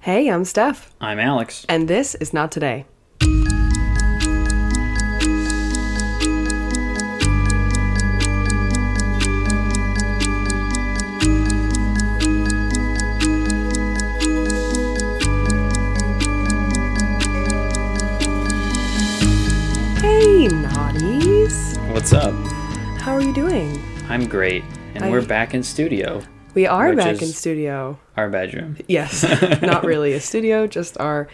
Hey, I'm Steph, I'm Alex. and this is Not Today. Hey, naughties! What's up? How are you doing? I'm great, and I- we're back in studio, We are back in studio. our bedroom. Yes, not really a studio, just our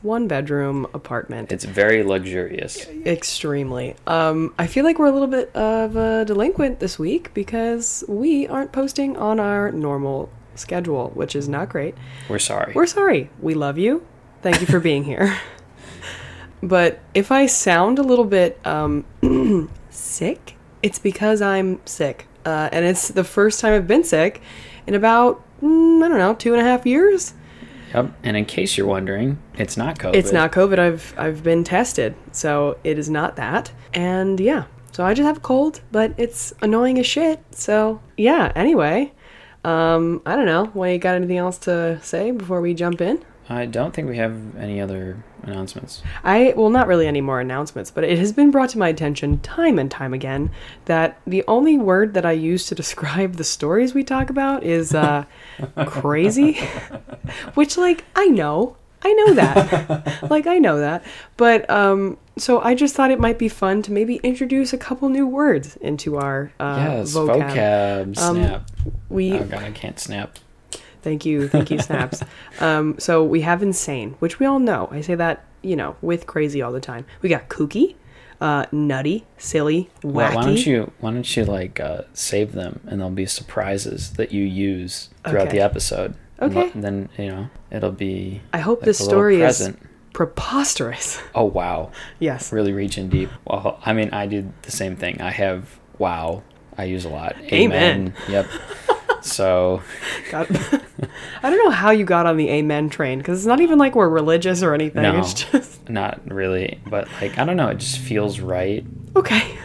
one bedroom apartment. It's very luxurious. Extremely. Um, I feel like we're a little bit of a delinquent this week because we aren't posting on our normal schedule, which is not great. We're sorry. We're sorry. We love you. Thank you for being here. but if I sound a little bit um, sick, it's because I'm sick. Uh, and it's the first time I've been sick in about, mm, I don't know, two and a half years. Yep. And in case you're wondering, it's not COVID. It's not COVID. I've I've been tested, so it is not that. And yeah, so I just have a cold, but it's annoying as shit. So yeah. Anyway, um, I don't know. Well, you got anything else to say before we jump in? I don't think we have any other announcements. I well, not really any more announcements, but it has been brought to my attention time and time again that the only word that I use to describe the stories we talk about is uh, crazy, which like I know, I know that, like I know that, but um, so I just thought it might be fun to maybe introduce a couple new words into our uh, yes, vocab. vocab, Um, snap. We oh god, I can't snap. Thank you, thank you, snaps. um, so we have insane, which we all know. I say that you know with crazy all the time. We got kooky, uh, nutty, silly, wacky. Why, why don't you why don't you like uh, save them and there'll be surprises that you use throughout Okay. the episode. And Okay. lo- then you know it'll be. I hope like this story is preposterous. Oh wow. yes. really reaching deep. Well, I mean, I did the same thing. I have wow. I use a lot. Amen. Yep. so God. I don't know how you got on the amen train because it's not even like we're religious or anything. No. It's just not really, but like I don't know. It just feels right. okay.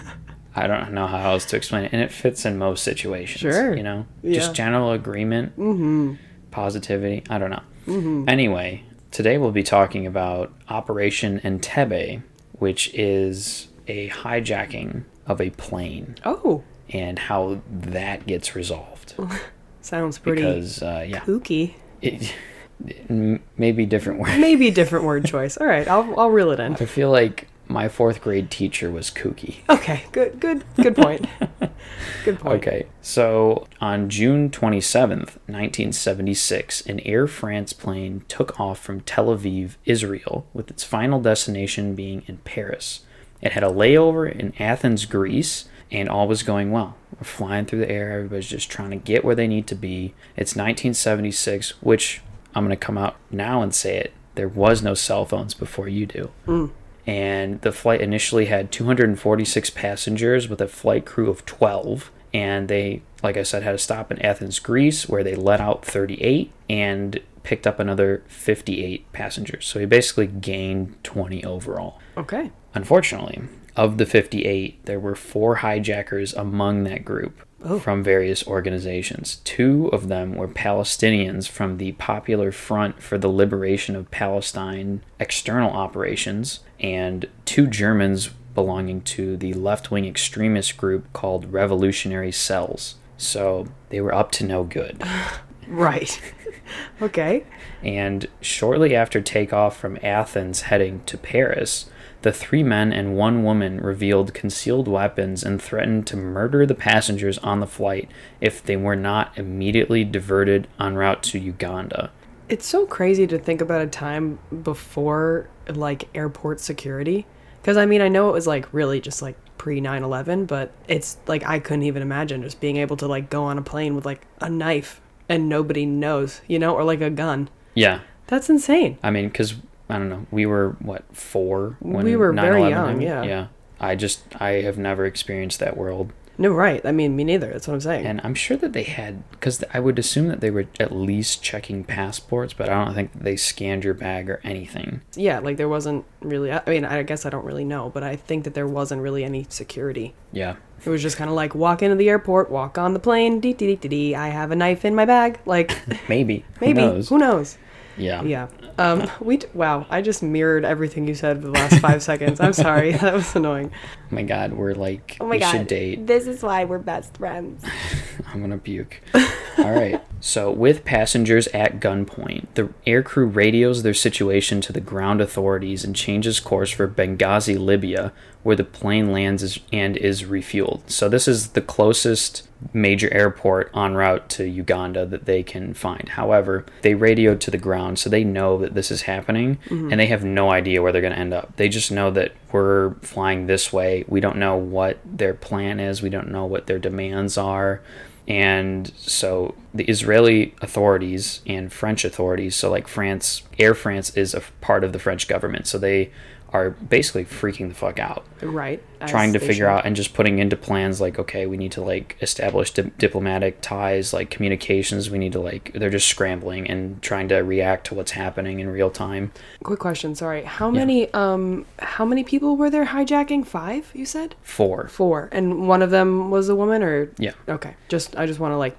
I don't know how else to explain it, and it fits in most situations. Sure. You know, Yeah. just general agreement, mm-hmm. positivity. I don't know. Mm-hmm. Anyway, today we'll be talking about Operation Entebbe, which is a hijacking of a plane Oh, and how that gets resolved. sounds pretty because uh, yeah, kooky. it, maybe different word. Maybe different word choice. All right, I'll I'll reel it in. I feel like my fourth grade teacher was kooky. Okay, good, good, good point. good point. Okay, so on June 27th, 1976, an Air France plane took off from Tel Aviv, Israel, with its final destination being in Paris. It had a layover in Athens, Greece, and all was going well. We're flying through the air, everybody's just trying to get where they need to be. It's 1976, which I'm going to come out now and say it. There was no cell phones before you do. Mm. and the flight initially had 246 passengers with a flight crew of 12 and they like i said had to stop in athens greece where they let out 38 and picked up another 58 passengers so he basically gained 20 overall Okay. unfortunately of the 58 there were four hijackers among that group oh. from various organizations two of them were palestinians from the popular front for the liberation of palestine external operations and two germans belonging to the left-wing extremist group called revolutionary cells so they were up to no good Right. okay. and shortly after takeoff from Athens heading to Paris, the three men and one woman revealed concealed weapons and threatened to murder the passengers on the flight if they were not immediately diverted en route to Uganda. It's so crazy to think about a time before like airport security. Because I mean, I know it was like really just like pre 9 11, but it's like I couldn't even imagine just being able to like go on a plane with like a knife and nobody knows, you know, or like a gun. Yeah, That's insane. I mean, because I don't know, we were what four when We were very 9/11 young, happened? yeah. Yeah, I just I have never experienced that world. No, right. I mean, me neither. That's what I'm saying. And I'm sure that they had, because I would assume that they were at least checking passports, but I don't think they scanned your bag or anything. yeah, like there wasn't really, I mean, I guess I don't really know, but I think that there wasn't really any security. Yeah. It was just kind of like walk into the airport, walk on the plane, dee dee dee dee dee. I have a knife in my bag. Like Maybe. maybe Who knows? Who knows? Yeah. Yeah. Um, we d- wow. I just mirrored everything you said for the last five seconds. I'm sorry. That was annoying. Oh my god, we're like Oh my we god. should date. This is why we're best friends. I'm gonna puke. All right. So, with passengers at gunpoint, the aircrew radios their situation to the ground authorities and changes course for Benghazi, Libya, where the plane lands and is refueled. So, this is the closest major airport en route to Uganda that they can find. However, they radioed to the ground, so they know that this is happening, mm-hmm. and they have no idea where they're going to end up. They just know that we're flying this way. We don't know what their plan is. We don't know what their demands are and so the Israeli authorities and French authorities, so like France, Air France is a part of the French government, so they are basically freaking the fuck out, Right. trying to figure should. out and just putting into plans like, okay, we need to like establish di- diplomatic ties, like communications. We need to like, they're just scrambling and trying to react to what's happening in real time. Quick question. Sorry. How many um how many people were there hijacking? Five. You said Four. four, and one of them was a woman, or Yeah. Okay. Just I just want to like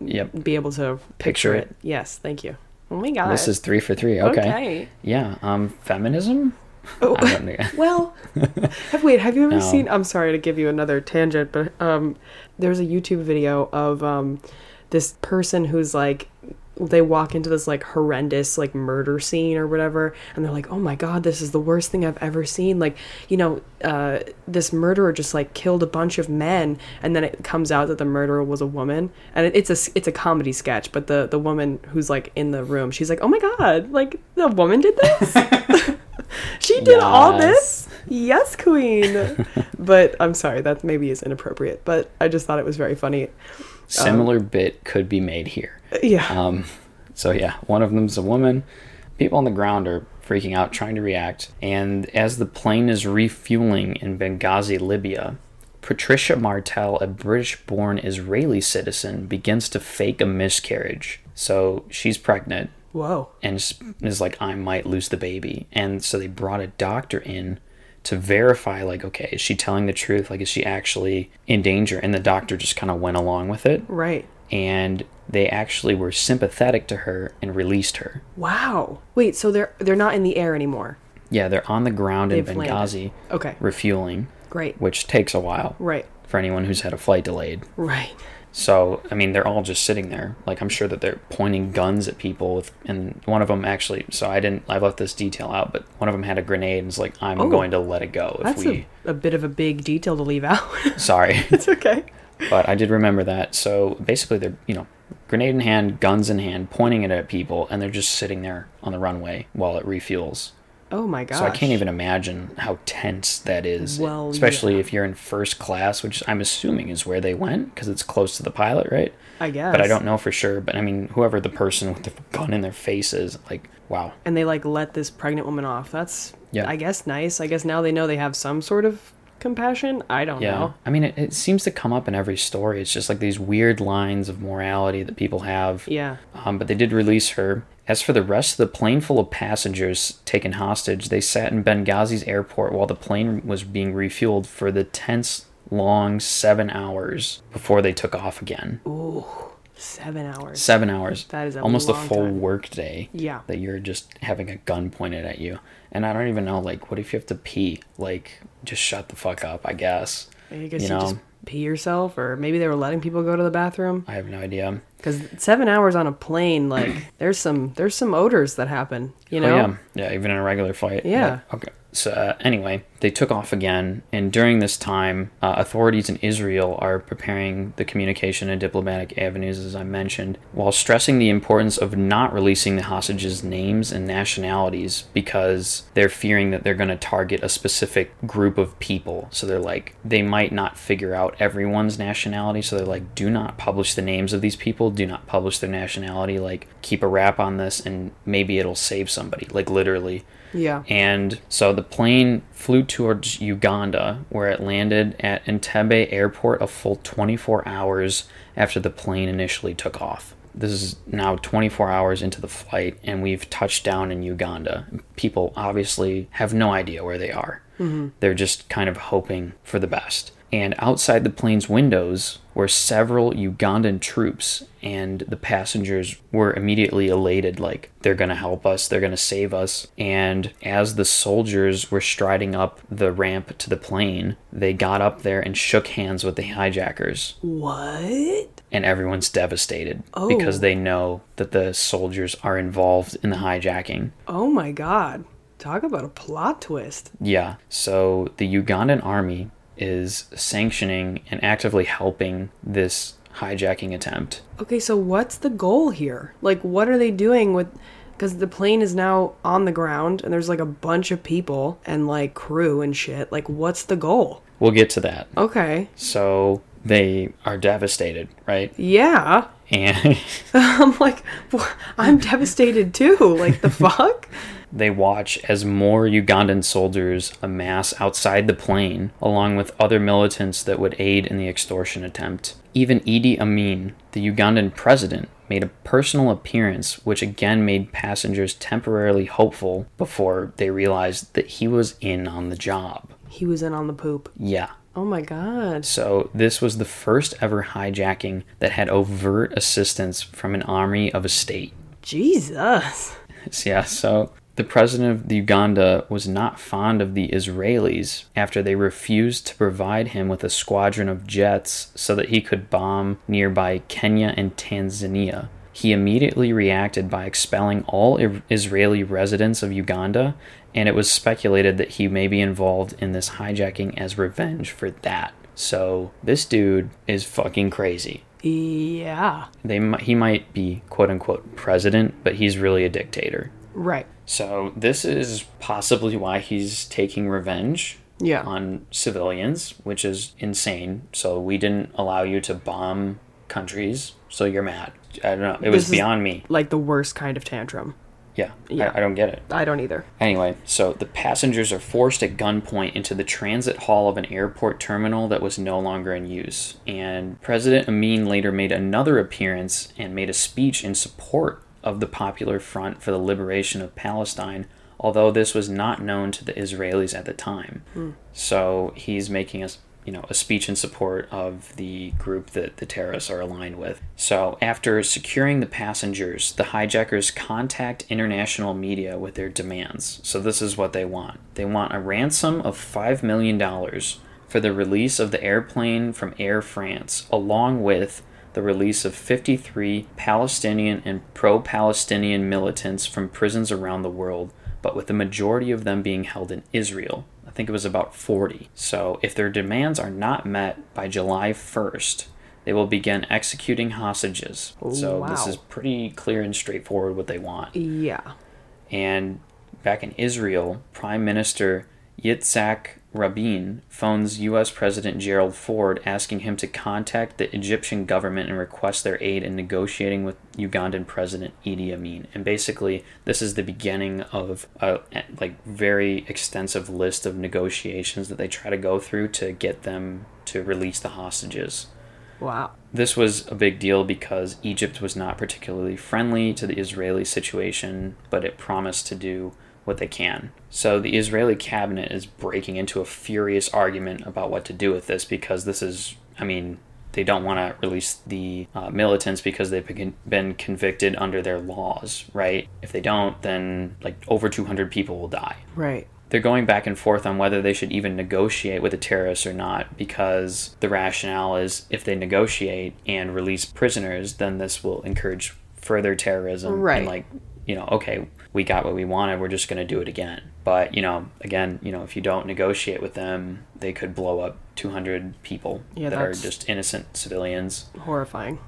Yep. be able to Picture picture it. it. Yes. Thank you. Oh my god. This is three for three. Okay. Okay. Yeah. Um, feminism. Oh. I don't know. Well, have, wait, have you ever No. seen? I'm sorry to give you another tangent, but um, there's a YouTube video of um, this person who's like, they walk into this like horrendous like murder scene or whatever, and they're like, oh my god, this is the worst thing I've ever seen. Like, you know, uh, this murderer just like killed a bunch of men, and then it comes out that the murderer was a woman, and it, it's a it's a comedy sketch, but the the woman who's like in the room, she's like, oh my god, like the woman did this. She did all this? Yes, queen. but I'm sorry, that maybe is inappropriate, but I just thought it was very funny. Similar bit could be made here. Yeah. Um, so yeah, one of them's a woman. People on the ground are freaking out, trying to react. And as the plane is refueling in Benghazi, Libya, Patricia Martel, a British-born Israeli citizen, begins to fake a miscarriage. So she's pregnant Whoa. and is, like, I might lose the baby. And so they brought a doctor in to verify, like, okay, is she telling the truth? Like, is she actually in danger? And the doctor just kind of went along with it Right. and they actually were sympathetic to her and released her. Wow. Wait, so they're they're not in the air anymore. Yeah, they're on the ground in They've Benghazi Okay. refueling, Great. which takes a while Right. for anyone who's had a flight delayed. Right. So, I mean, they're all just sitting there. Like, I'm sure that they're pointing guns at people. With, and one of them actually, so I didn't, I left this detail out, but one of them had a grenade and was like, I'm Oh. going to let it go if That's we. a, a bit of a big detail to leave out. Sorry. it's okay. but I did remember that. So basically, they're you know, grenade in hand, guns in hand, pointing it at people, and they're just sitting there on the runway while it refuels. Oh my gosh. So I can't even imagine how tense that is. Well, especially yeah. if you're in first class, which I'm assuming is where they went because it's close to the pilot, right? I guess. But I don't know for sure. But I mean, whoever the person with the gun in their face is, like, wow. And they like let this pregnant woman off. That's Yeah. I guess nice. I guess now they know they have some sort of compassion. I don't Yeah. know. I mean, it, it seems to come up in every story. It's just like these weird lines of morality that people have. Yeah. Um, but they did release her. As for the rest of the plane full of passengers taken hostage, they sat in Benghazi's airport while the plane was being refueled for the tense, long seven hours before they took off again. Ooh. Seven hours. Seven hours. That is a almost a full time. work day. Yeah. That you're just having a gun pointed at you. And I don't even know, like, what if you have to pee? Like, just shut the fuck up, I guess. I guess you you, know. just pee yourself, or maybe they were letting people go to the bathroom. I have no idea. Because seven hours on a plane, like there's some there's some odors that happen. You oh, know. Oh, yeah, yeah, even in a regular flight. Yeah. Okay. So uh, anyway, they took off again, and during this time, uh, authorities in Israel are preparing the communication and diplomatic avenues, as I mentioned, while stressing the importance of not releasing the hostages' names and nationalities because they're fearing that they're going to target a specific group of people. So they're like, they might not figure out everyone's nationality. So they're like, do not publish the names of these people. Do not publish their nationality. Like, keep a wrap on this, and maybe it'll save somebody. Like literally. Yeah. And so the plane flew towards Uganda, where it landed at Entebbe Airport a full 24 hours after the plane initially took off. This is now 24 hours into the flight, and we've touched down in Uganda. People obviously have no idea where they are. Mm-hmm. They're just kind of hoping for the best. And outside the plane's windows were several Ugandan troops, and the passengers were immediately elated like, they're gonna help us, they're gonna save us. And as the soldiers were striding up the ramp to the plane, they got up there and shook hands with the hijackers. What? And everyone's devastated Oh. because they know that the soldiers are involved in the hijacking. Oh my god. Talk about a plot twist. Yeah. So the Ugandan army is sanctioning and actively helping this hijacking attempt. Okay, so what's the goal here? Like, what are they doing with. Because the plane is now on the ground and there's like a bunch of people and like crew and shit. Like, what's the goal? We'll get to that. Okay. So they are devastated, right? Yeah. And I'm like, I'm devastated too. Like, the fuck? They watch as more Ugandan soldiers amass outside the plane, along with other militants that would aid in the extortion attempt. Even Idi Amin, the Ugandan president, made a personal appearance, which again made passengers temporarily hopeful before they realized that he was in on the job. He was in on the poop. Yeah. Oh my god. So, this was the first ever hijacking that had overt assistance from an army of a state. Jesus. Yeah, so the president of Uganda was not fond of the Israelis after they refused to provide him with a squadron of jets so that he could bomb nearby Kenya and Tanzania. He immediately reacted by expelling all Israeli residents of Uganda, and it was speculated that he may be involved in this hijacking as revenge for that. So, this dude is fucking crazy. Yeah. They he might be quote unquote president, but he's really a dictator. Right. So this is possibly why he's taking revenge Yeah. on civilians, which is insane. So we didn't allow you to bomb countries, so you're mad. I don't know. It was This is- beyond me. Like the worst kind of tantrum. Yeah, Yeah. I, I don't get it. I don't either. Anyway, so the passengers are forced at gunpoint into the transit hall of an airport terminal that was no longer in use. And President Amin later made another appearance and made a speech in support of the Popular Front for the Liberation of Palestine, although this was not known to the Israelis at the time. Hmm. So he's making us you know, a speech in support of the group that the terrorists are aligned with. So, after securing the passengers, the hijackers contact international media with their demands. So, this is what they want they want a ransom of $5 million for the release of the airplane from Air France, along with the release of 53 Palestinian and pro Palestinian militants from prisons around the world, but with the majority of them being held in Israel. I think it was about 40. So, if their demands are not met by July 1st, they will begin executing hostages. so, this is pretty clear and straightforward what they want. Yeah. And back in Israel, Prime Minister Yitzhak Rabin phones U.S. President Gerald Ford asking him to contact the Egyptian government and request their aid in negotiating with Ugandan President Idi Amin. And basically, this is the beginning of a like very extensive list of negotiations that they try to go through to get them to release the hostages. Wow. This was a big deal because Egypt was not particularly friendly to the Israeli situation, but it promised to do what they can. So the Israeli cabinet is breaking into a furious argument about what to do with this because this is, I mean, they don't want to release the uh, militants because they've been, been convicted under their laws, right? If they don't, then like over 200 people will die Right. they're going back and forth on whether they should even negotiate with the terrorists or not because the rationale is if they negotiate and release prisoners then this will encourage further terrorism Right. and like you know okay we got what we wanted we're just going to do it again. But you know again you know if you don't negotiate with them they could blow up 200 people Yeah, that are just innocent civilians. Horrifying.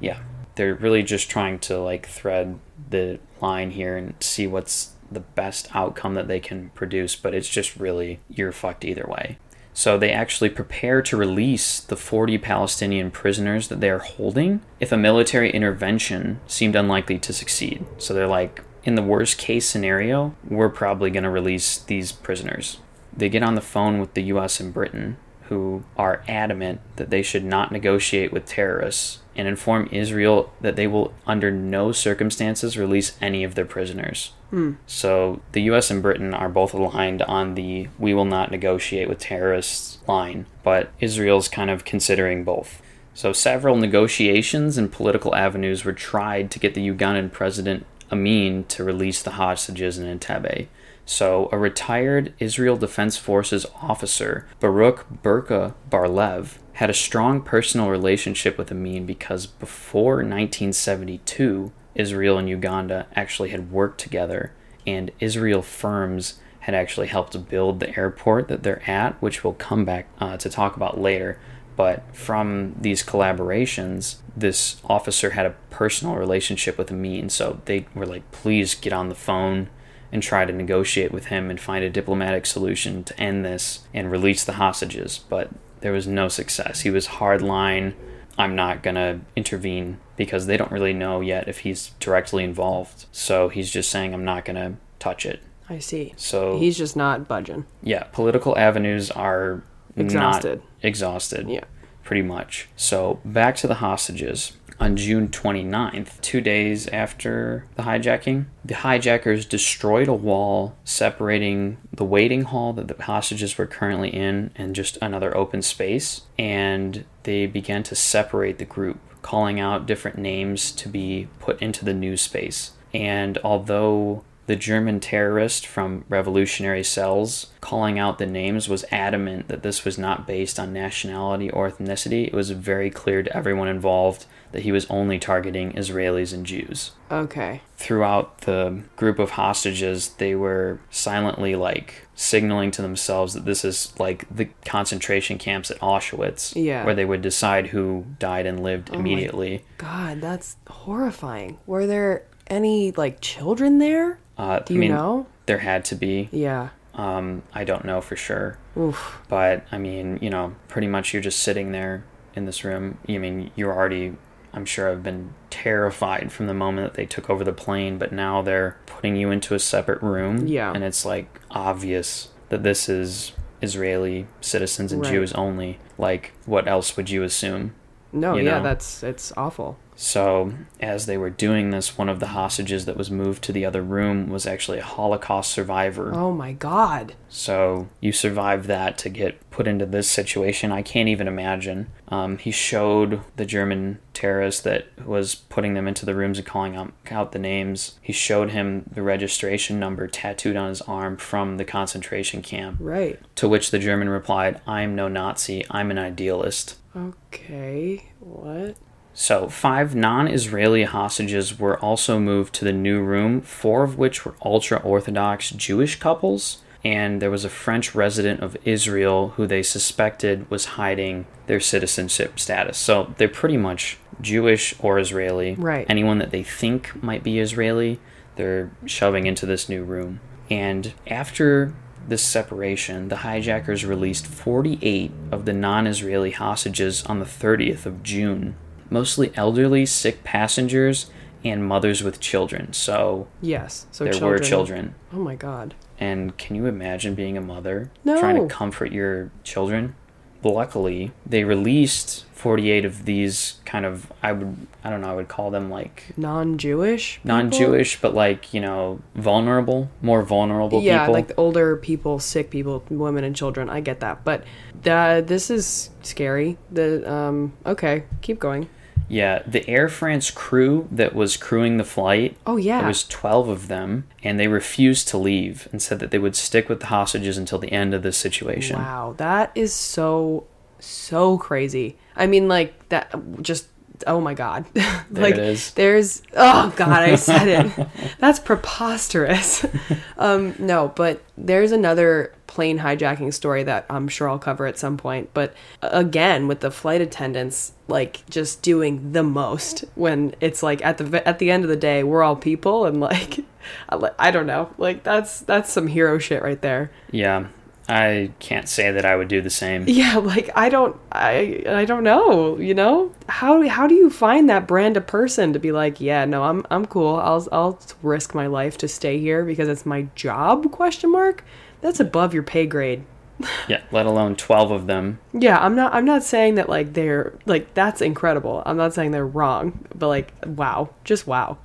yeah. They're really just trying to like thread the line here and see what's the best outcome that they can produce but it's just really you're fucked either way. So they actually prepare to release the 40 palestinian prisoners that they are holding if a military intervention seemed unlikely to succeed. So they're like in the worst case scenario we're probably going to release these prisoners they get on the phone with the us and britain who are adamant that they should not negotiate with terrorists and inform Israel that they will, under no circumstances, release any of their prisoners. Hmm. So the US and Britain are both aligned on the we will not negotiate with terrorists line, but Israel's kind of considering both. So several negotiations and political avenues were tried to get the Ugandan president Amin to release the hostages in Entebbe. So a retired Israel Defense Forces officer, Baruch Burka Barlev, had a strong personal relationship with Amin because before 1972, Israel and Uganda actually had worked together, and Israel firms had actually helped build the airport that they're at, which we'll come back uh, to talk about later. But from these collaborations, this officer had a personal relationship with Amin, so they were like, please get on the phone and try to negotiate with him and find a diplomatic solution to end this and release the hostages. But there was no success. He was hardline. I'm not going to intervene because they don't really know yet if he's directly involved. So he's just saying, I'm not going to touch it. I see. So He's just not budging. yeah, political avenues are Exhausted. Not exhausted. Yeah. Pretty much. So back to the hostages. On June 29th, two days after the hijacking, the hijackers destroyed a wall separating the waiting hall that the hostages were currently in and just another open space. And they began to separate the group, calling out different names to be put into the new space. And although the German terrorist from Revolutionary Cells calling out the names was adamant that this was not based on nationality or ethnicity. It was very clear to everyone involved that he was only targeting Israelis and Jews. Okay. Throughout the group of hostages, they were silently like signaling to themselves that this is like the concentration camps at Auschwitz, Yeah. where they would decide who died and lived oh my- immediately. God, that's horrifying. Were there any like children there? Uh, Do I you mean, know? there had to be. Yeah. Um, I don't know for sure. Oof. But I mean, you know, pretty much you're just sitting there in this room. I mean, you're already, I'm sure, have been terrified from the moment that they took over the plane, but now they're putting you into a separate room. Yeah. And it's like obvious that this is Israeli citizens and Right. Jews only. Like, what else would you assume? No, You yeah, know? that's it's awful. So, as they were doing this, one of the hostages that was moved to the other room was actually a Holocaust survivor. Oh my god. So you survived that to get put into this situation. I can't even imagine. Um, he showed the German terrorist that was putting them into the rooms and calling out, out the names. He showed him the registration number tattooed on his arm from the concentration camp. Right. To which the German replied, "I'm no Nazi. I'm an idealist." Okay. What? So, five non Israeli hostages were also moved to the new room, four of which were ultra Orthodox Jewish couples, and there was a French resident of Israel who they suspected was hiding their citizenship status. So, they're pretty much Jewish or Israeli. Right. Anyone that they think might be Israeli, they're shoving into this new room. And after this separation, the hijackers released 48 of the non Israeli hostages on the 30th of June, mostly elderly, sick passengers, and mothers with children. So Yes. So there children. were children. Oh my god. And can you imagine being a mother No. trying to comfort your children? Luckily, they released 48 of these kind of, I would, I don't know, I would call them like Non-Jewish. people? non-Jewish, but like you know, vulnerable, more vulnerable Yeah, people. like the older people, sick people, women and children. I get that, but that this is scary. The um. Okay, keep going. yeah, the Air France crew that was crewing the flight. Oh yeah. There was twelve of them, and they refused to leave and said that they would stick with the hostages until the end of this situation. Wow, that is so so crazy. I mean, like that. Just oh my god. like it is. there's oh god, I said it. That's preposterous. um, no, but there's another plane hijacking story that I'm sure I'll cover at some point. But again, with the flight attendants, like just doing the most when it's like at the at the end of the day, we're all people, and like I I don't know, like that's that's some hero shit right there. Yeah, I can't say that I would do the same. Yeah, like I don't I I don't know, you know? How how do you find that brand of person to be like, yeah, no, I'm I'm cool. I'll I'll risk my life to stay here because it's my job question mark? That's above your pay grade. Yeah, let alone twelve of them. Yeah, I'm not I'm not saying that like they're like that's incredible. I'm not saying they're wrong, but like wow, just wow.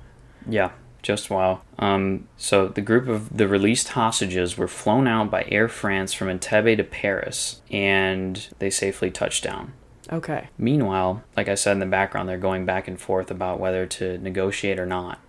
Yeah, Just wow. Um, so the group of the released hostages were flown out by Air France from Entebbe to Paris, and they safely touched down. Okay. Meanwhile, like I said in the background, they're going back and forth about whether to negotiate or not.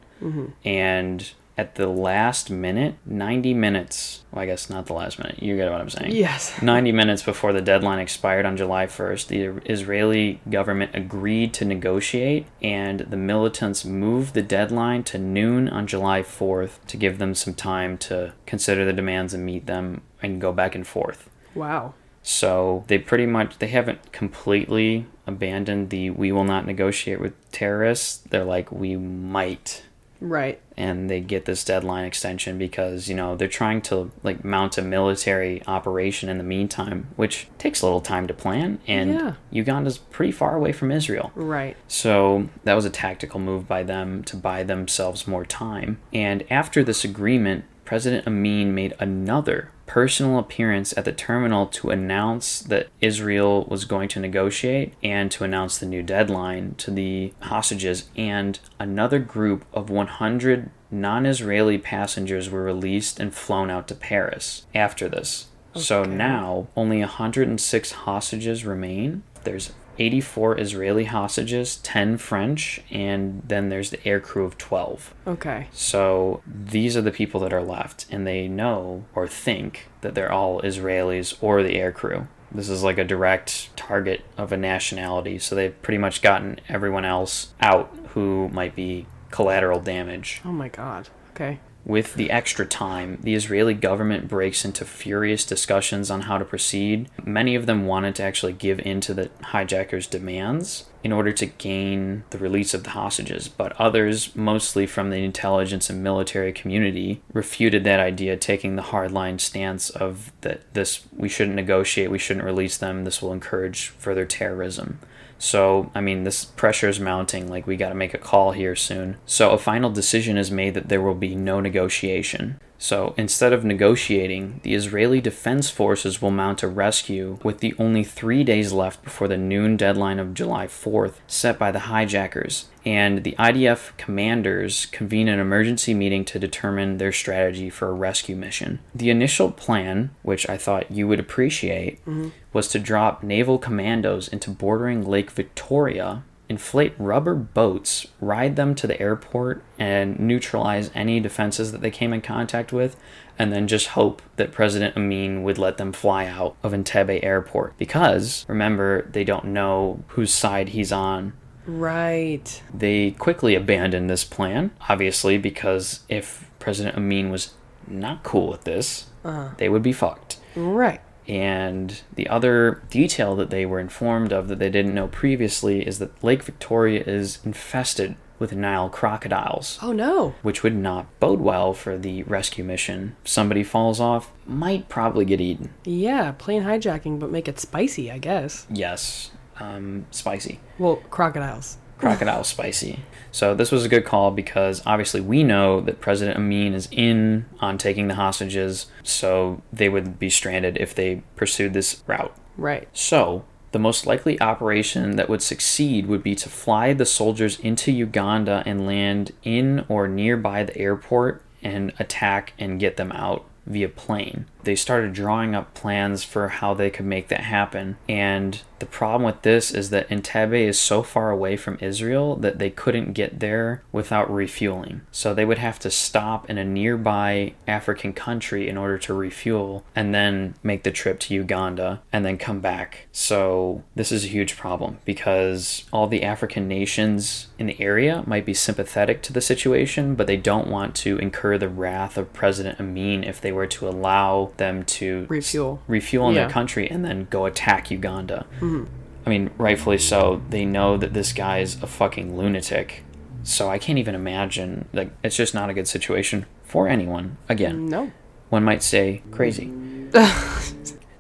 And at the last minute, 90 minutes, well, I guess not the last minute, you get what I'm saying. Yes. 90 minutes before the deadline expired on July 1st, the Israeli government agreed to negotiate, and the militants moved the deadline to noon on July 4th to give them some time to consider the demands and meet them and go back and forth. Wow. So they pretty much they haven't completely abandoned the we will not negotiate with terrorists. They're like we might Right. and they get this deadline extension because you know they're trying to like mount a military operation in the meantime which takes a little time to plan and Yeah. Uganda's pretty far away from Israel Right. so that was a tactical move by them to buy themselves more time. And after this agreement, President Amin made another personal appearance at the terminal to announce that Israel was going to negotiate and to announce the new deadline to the hostages. And another group of 100 non Israeli passengers were released and flown out to Paris after this. So now only 106 hostages remain. There's 84 Israeli hostages, 10 French, and then there's the air crew of 12. Okay. So these are the people that are left, and they know or think that they're all Israelis or the air crew. This is like a direct target of a nationality, so they've pretty much gotten everyone else out who might be collateral damage. Oh my god. Okay. With the extra time, the Israeli government breaks into furious discussions on how to proceed. Many of them wanted to actually give in to the hijackers' demands in order to gain the release of the hostages, but others, mostly from the intelligence and military community, refuted that idea, taking the hardline stance of that this we shouldn't negotiate, we shouldn't release them, this will encourage further terrorism. So, I mean, this pressure is mounting. Like, we got to make a call here soon. So, a final decision is made that there will be no negotiation. So, instead of negotiating, the Israeli Defense Forces will mount a rescue with the only three days left before the noon deadline of July 4th set by the hijackers. And the IDF commanders convene an emergency meeting to determine their strategy for a rescue mission. The initial plan, which I thought you would appreciate, mm-hmm. was to drop naval commandos into bordering Lake Victoria, inflate rubber boats, ride them to the airport, and neutralize any defenses that they came in contact with, and then just hope that President Amin would let them fly out of Entebbe Airport. Because, remember, they don't know whose side he's on Right. they quickly abandoned this plan, obviously, because if President Amin was not cool with this, uh-huh. they would be fucked. Right. And the other detail that they were informed of that they didn't know previously is that Lake Victoria is infested with Nile crocodiles, Oh no. which would not bode well for the rescue mission. Somebody falls off, might probably get eaten. Yeah, plane hijacking, but make it spicy, I guess. Yes, um, spicy. Well, crocodiles. Crocodile spicy. So this was a good call because obviously we know that President Amin is in on taking the hostages, so they would be stranded if they pursued this route. Right. So the most likely operation that would succeed would be to fly the soldiers into Uganda and land in or nearby the airport and attack and get them out via plane. They started drawing up plans for how they could make that happen. And the problem with this is that Entebbe is so far away from Israel that they couldn't get there without refueling. So they would have to stop in a nearby African country in order to refuel and then make the trip to Uganda and then come back. So this is a huge problem because all the African nations in the area might be sympathetic to the situation, but they don't want to incur the wrath of President Amin if they were to allow them to Refuel. refuel in Yeah. their country and then go attack Uganda. Mm-hmm. I mean, rightfully so. They know that this guy is a fucking lunatic. So I can't even imagine. Like, it's just not a good situation for anyone. Again, No. one might say crazy.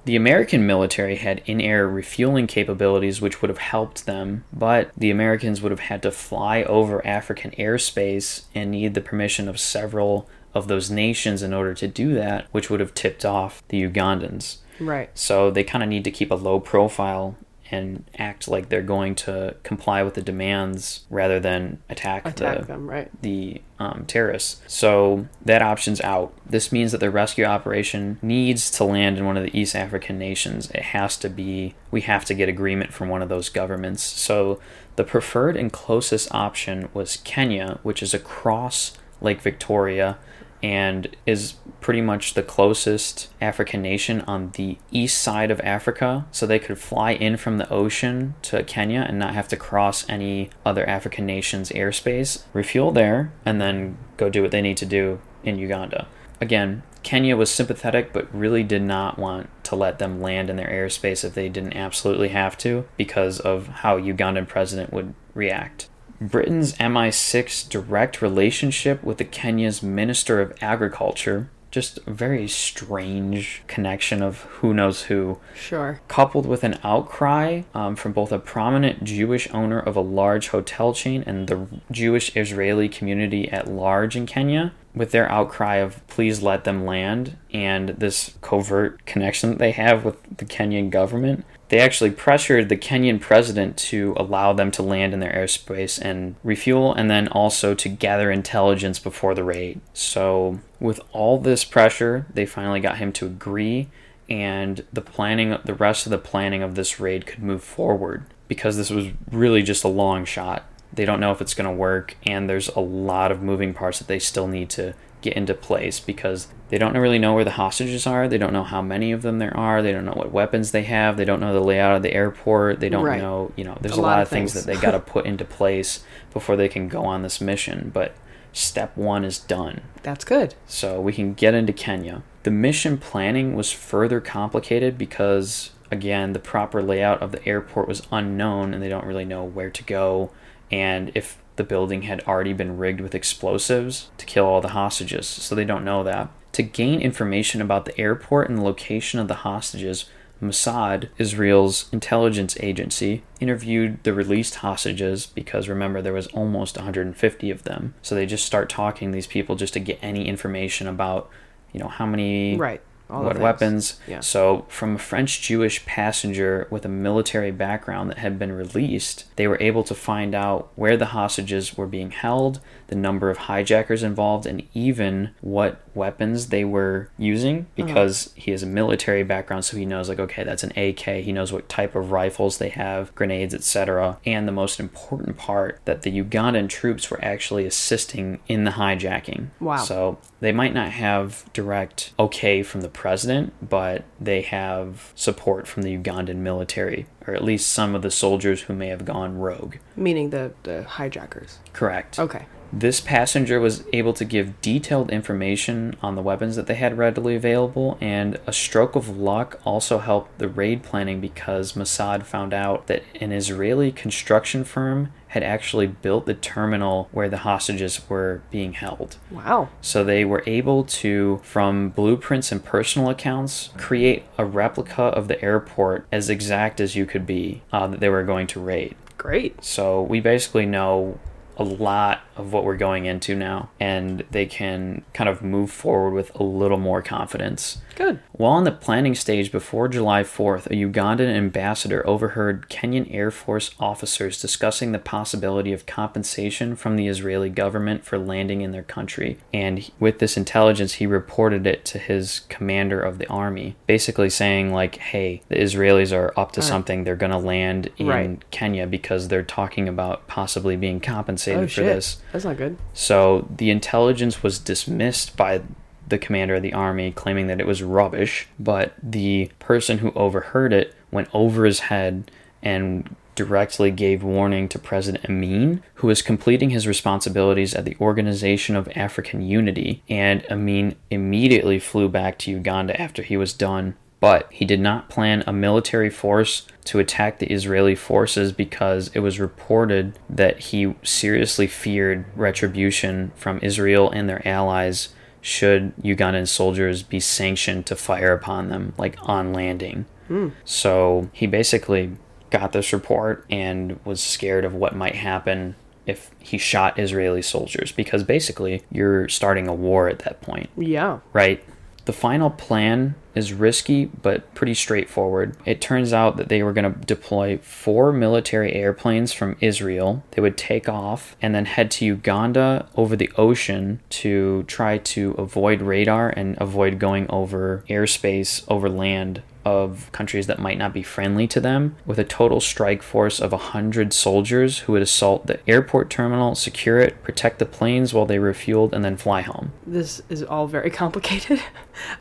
The American military had in air refueling capabilities which would have helped them, but the Americans would have had to fly over African airspace and need the permission of several of those nations in order to do that, which would have tipped off the Ugandans. Right. So they kind of need to keep a low profile and act like they're going to comply with the demands rather than attack, Attack the, them, right? the um, terrorists. So that option's out. This means that the rescue operation needs to land in one of the East African nations. It has to be, we have to get agreement from one of those governments. So the preferred and closest option was Kenya, which is across Lake Victoria and is pretty much the closest African nation on the east side of Africa. So they could fly in from the ocean to Kenya and not have to cross any other African nation's airspace, refuel there, and then go do what they need to do in Uganda. Again, Kenya was sympathetic but really did not want to let them land in their airspace if they didn't absolutely have to because of how Ugandan president would react. Britain's MI6 direct relationship with the Kenya's Minister of Agriculture, just a very strange connection of who knows who, Sure. coupled with an outcry um, from both a prominent Jewish owner of a large hotel chain and the Jewish Israeli community at large in Kenya, with their outcry of please let them land and this covert connection that they have with the Kenyan government, they actually pressured the Kenyan president to allow them to land in their airspace and refuel, and then also to gather intelligence before the raid. So, with all this pressure, they finally got him to agree, and the planning, the rest of the planning of this raid could move forward because this was really just a long shot. They don't know if it's going to work, and there's a lot of moving parts that they still need to get into place because they don't really know where the hostages are. They don't know how many of them there are. They don't know what weapons they have. They don't know the layout of the airport. They don't Right. know, you know, there's A a, lot lot, of things, things. that they got to put into place before they can go on this mission. But step one is done. That's good. So we can get into Kenya. The mission planning was further complicated because, again, the proper layout of the airport was unknown and they don't really know where to go and if the building had already been rigged with explosives to kill all the hostages. So they don't know that. To gain information about the airport and the location of the hostages, Mossad, Israel's intelligence agency, interviewed the released hostages because remember there was almost 150 of them. So they just start talking to these people just to get any information about, you know, how many Right. All what weapons. Yeah. So, from a French Jewish passenger with a military background that had been released, they were able to find out where the hostages were being held, the number of hijackers involved, and even what weapons they were using Uh-huh. because he has a military background, so he knows, like, okay, that's an AK. He knows what type of rifles they have, grenades, etc. And the most important part that the Ugandan troops were actually assisting in the hijacking. Wow. So, they might not have direct okay from the president, but they have support from the Ugandan military, or at least some of the soldiers who may have gone rogue. Meaning the, the hijackers. Correct. Okay. This passenger was able to give detailed information on the weapons that they had readily available, and a stroke of luck also helped the raid planning because Mossad found out that an Israeli construction firm had actually built the terminal where the hostages were being held. Wow. So they were able to, from blueprints and personal accounts, create a replica of the airport as exact as you could be uh, that they were going to raid. Great. So we basically know a lot of what we're going into now, and they can kind of move forward with a little more confidence. Good. While in the planning stage before July 4th, a Ugandan ambassador overheard Kenyan Air Force officers discussing the possibility of compensation from the Israeli government for landing in their country. And with this intelligence, he reported it to his commander of the army, basically saying, like, hey, the Israelis are up to Alright. something. They're going to land in Right. Kenya because they're talking about possibly being compensated Oh for shit. this. That's not good. So the intelligence was dismissed by the commander of the army, claiming that it was rubbish. But the person who overheard it went over his head and directly gave warning to President Amin, who was completing his responsibilities at the Organization of African Unity. And Amin immediately flew back to Uganda after he was done. But he did not plan a military force to attack the Israeli forces because it was reported that he seriously feared retribution from Israel and their allies should Ugandan soldiers be sanctioned to fire upon them, like on landing. Hmm. So he basically got this report and was scared of what might happen if he shot Israeli soldiers because basically you're starting a war at that point, Yeah. right? The final plan is risky but pretty straightforward. It turns out that they were going to deploy four military airplanes from Israel. They would take off and then head to Uganda over the ocean to try to avoid radar and avoid going over airspace over land of countries that might not be friendly to them, with a total strike force of 100 soldiers who would assault the airport terminal, secure it, protect the planes while they refueled, and then fly home. This is all very complicated.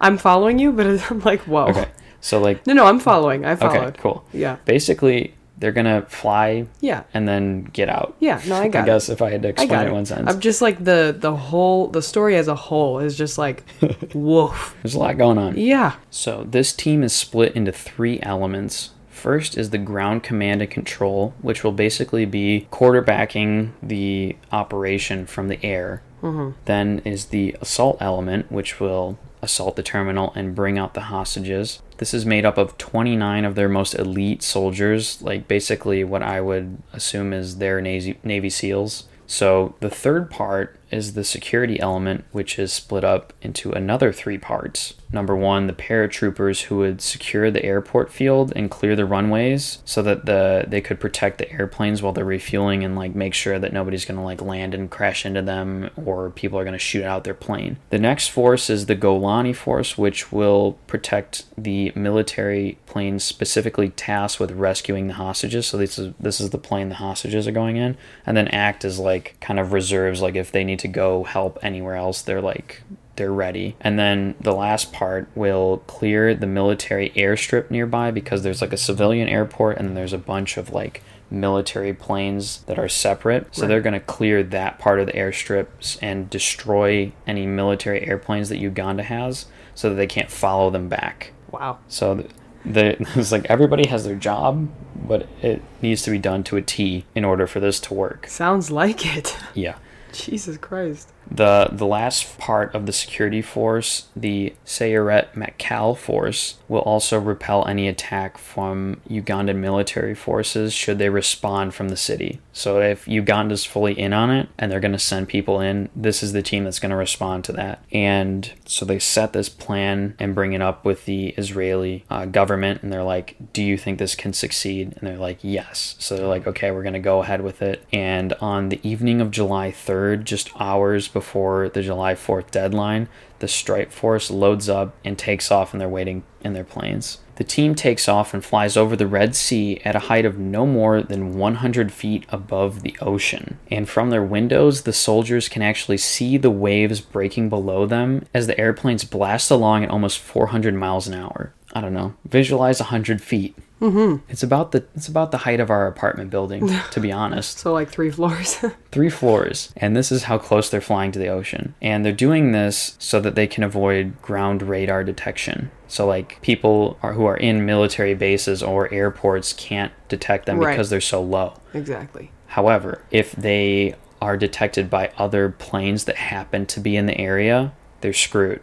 I'm following you, but I'm like, whoa. Okay. So, like, No, no, I'm following. I followed. okay, cool. Yeah. Basically, they're gonna fly Yeah. and then get out. Yeah. No, I got I it. guess if I had to explain it it. one sentence. I'm just like the the whole the story as a whole is just like woof. There's a lot going on. Yeah. So this team is split into three elements. First is the ground command and control, which will basically be quarterbacking the operation from the air. Mm-hmm. Then is the assault element, which will assault the terminal and bring out the hostages. This is made up of 29 of their most elite soldiers, like basically what I would assume is their Navy, Navy SEALs. So the third part is the security element, which is split up into another three parts. Number one, the paratroopers who would secure the airport field and clear the runways so that the they could protect the airplanes while they're refueling and like make sure that nobody's gonna like land and crash into them or people are gonna shoot out their plane. The next force is the Golani force, which will protect the military planes specifically tasked with rescuing the hostages. So this is this is the plane the hostages are going in, and then act as like kind of reserves, like if they need to go help anywhere else, they're like they're ready. And then the last part will clear the military airstrip nearby because there's like a civilian airport and then there's a bunch of like military planes that are separate. So Right. they're going to clear that part of the airstrips and destroy any military airplanes that Uganda has so that they can't follow them back. Wow. So the, the it's like everybody has their job, but it needs to be done to a T in order for this to work. Sounds like it. Yeah. Jesus Christ. The the last part of the security force, the Sayeret Matkal force, will also repel any attack from Ugandan military forces should they respond from the city. So if Uganda's fully in on it and they're going to send people in, this is the team that's going to respond to that. And so they set this plan and bring it up with the Israeli uh, government, and they're like, "Do you think this can succeed?" And they're like, "Yes." So they're like, "Okay, we're going to go ahead with it." And on the evening of July 3rd, just hours before the July 4th deadline, the strike force loads up and takes off, and they're waiting in their planes. The team takes off and flies over the Red Sea at a height of no more than 100 feet above the ocean. And from their windows, the soldiers can actually see the waves breaking below them as the airplanes blast along at almost 400 miles an hour. I don't know. Visualize 100 feet. Mm-hmm. It's about the it's about the height of our apartment building, to be honest So like three floors. three floors and this is how close they're flying to the ocean and they're doing this so that they can avoid ground radar detection so like people are, who are in military bases or airports can't detect them Right. because they're so low exactly. however if they are detected by other planes that happen to be in the area they're screwed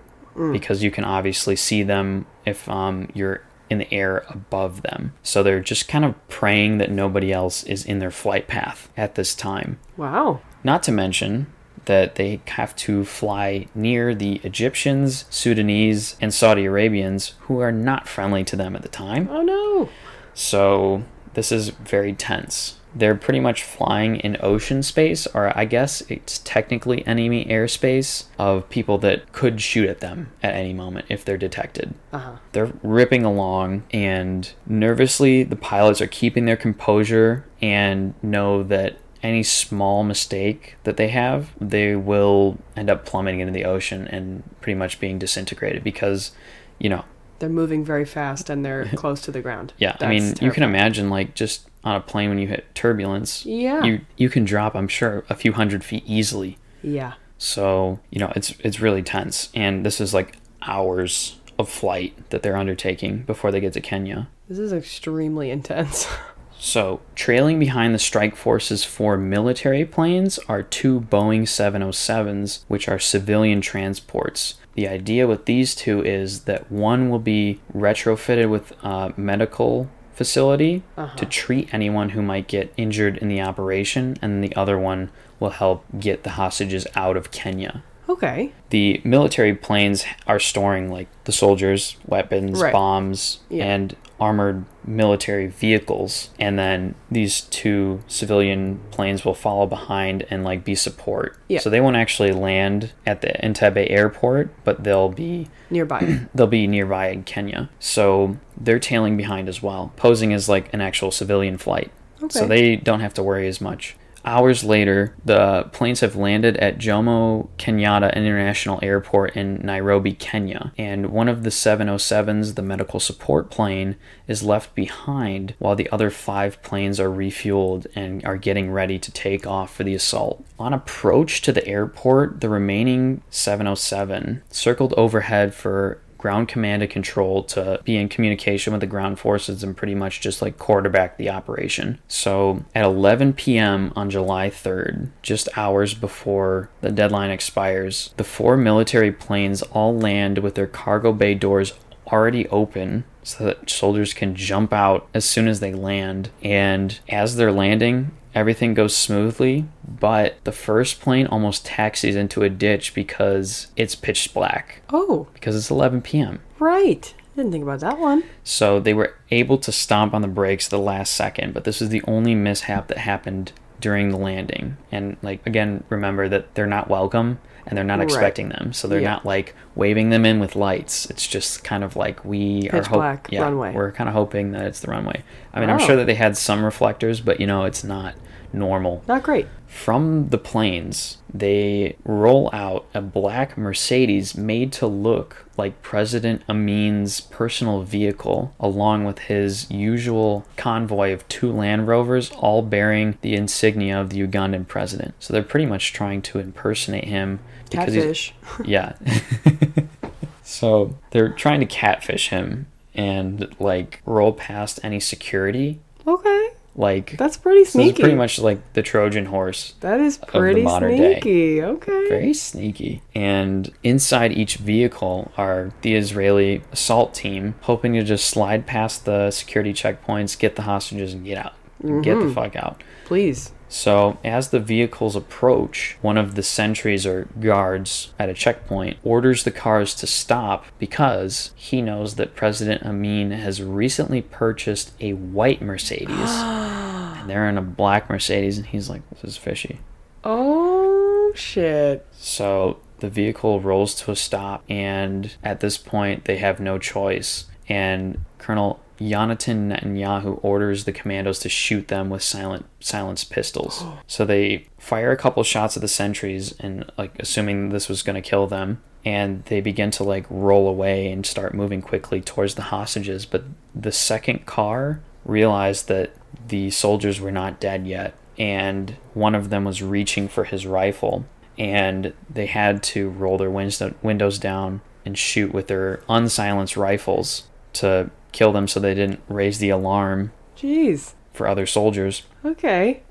because you can obviously see them if um, you're in the air above them so they're just kind of praying that nobody else is in their flight path at this time Wow. not to mention that they have to fly near the Egyptians, Sudanese, and Saudi Arabians who are not friendly to them at the time. Oh no. So this is very tense. They're pretty much flying in ocean space, or I guess it's technically enemy airspace of people that could shoot at them at any moment if they're detected. Uh huh. They're ripping along, and nervously, the pilots are keeping their composure and know that any small mistake that they have, they will end up plummeting into the ocean and pretty much being disintegrated because, you know, They're moving very fast and they're close to the ground. yeah, I mean, That's you can imagine like just on a plane when you hit turbulence, Yeah. you you can drop, I'm sure, a few hundred feet easily. Yeah. So, you know, it's it's really tense and this is like hours of flight that they're undertaking before they get to Kenya. This is extremely intense. So, trailing behind the strike forces for military planes are two Boeing 707s, which are civilian transports. The idea with these two is that one will be retrofitted with a medical facility to uh-huh. treat anyone who might get injured in the operation, and the other one will help get the hostages out of Kenya. Okay. The military planes are storing like the soldiers, weapons, Right. bombs, Yeah. and armored military vehicles, and then these two civilian planes will follow behind and like be support. Yeah. So they won't actually land at the Entebbe airport, but they'll be Nearby. they'll be nearby in Kenya. So they're tailing behind as well, posing as like an actual civilian flight. Okay. So they don't have to worry as much. Hours later, the planes have landed at Jomo Kenyatta International Airport in Nairobi, Kenya. And one of the 707s, the medical support plane, is left behind while the other five planes are refueled and are getting ready to take off for the assault. On approach to the airport, the remaining 707 circled overhead for ground command and control to be in communication with the ground forces and pretty much just like quarterback the operation. So at 11 p.m. on July 3rd, just hours before the deadline expires, the four military planes all land with their cargo bay doors already open so that soldiers can jump out as soon as they land. And as they're landing, everything goes smoothly, but the first plane almost taxis into a ditch because it's pitch black Oh, because it's 11 p.m. right. Didn't think about that one. So they were able to stomp on the brakes the last second, but this is the only mishap that happened during the landing. And like again, remember that they're not welcome and they're not Right. expecting them. So they're Yeah. not like waving them in with lights. It's just kind of like we are Pitch black yeah, runway. We're kind of hoping that it's the runway. I mean, I'm Oh. sure that they had some reflectors, but you know, it's not normal. Not great. From the planes, they roll out a black Mercedes made to look like President Amin's personal vehicle, along with his usual convoy of two Land Rovers, all bearing the insignia of the Ugandan president. So they're pretty much trying to impersonate him because he's Catfish. yeah. so they're trying to catfish him and like roll past any security. Okay. Like That's pretty so sneaky. pretty much like the Trojan horse. that is pretty modern day. sneaky. Okay. Very sneaky. And inside each vehicle are the Israeli assault team, hoping to just slide past the security checkpoints, get the hostages, and get out. Get the mm-hmm. fuck out. Please. So, as the vehicles approach, one of the sentries or guards at a checkpoint orders the cars to stop because he knows that President Amin has recently purchased a white Mercedes. and they're in a black Mercedes, and he's like, This is fishy. Oh shit. So the vehicle rolls to a stop, and at this point, they have no choice. And Colonel Yonatan Netanyahu orders the commandos to shoot them with silent silenced pistols. so they fire a couple shots at the sentries, and like assuming this was going to kill them. And they begin to like roll away and start moving quickly towards the hostages. But the second car realized that the soldiers were not dead yet, and one of them was reaching for his rifle and they had to roll their windows windows down and shoot with their unsilenced rifles to kill them so they didn't raise the alarm Jeez. for other soldiers. Okay.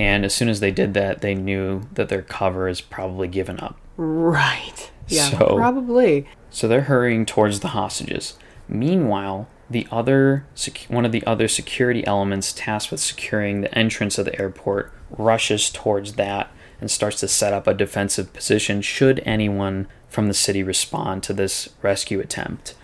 And as soon as they did that, they knew that their cover is probably given up. Right. Yeah. So- Probably. So they're hurrying towards the hostages. Meanwhile, the other sec- one of the other security elements tasked with securing the entrance of the airport rushes towards that and starts to set up a defensive position should anyone from the city respond to this rescue attempt.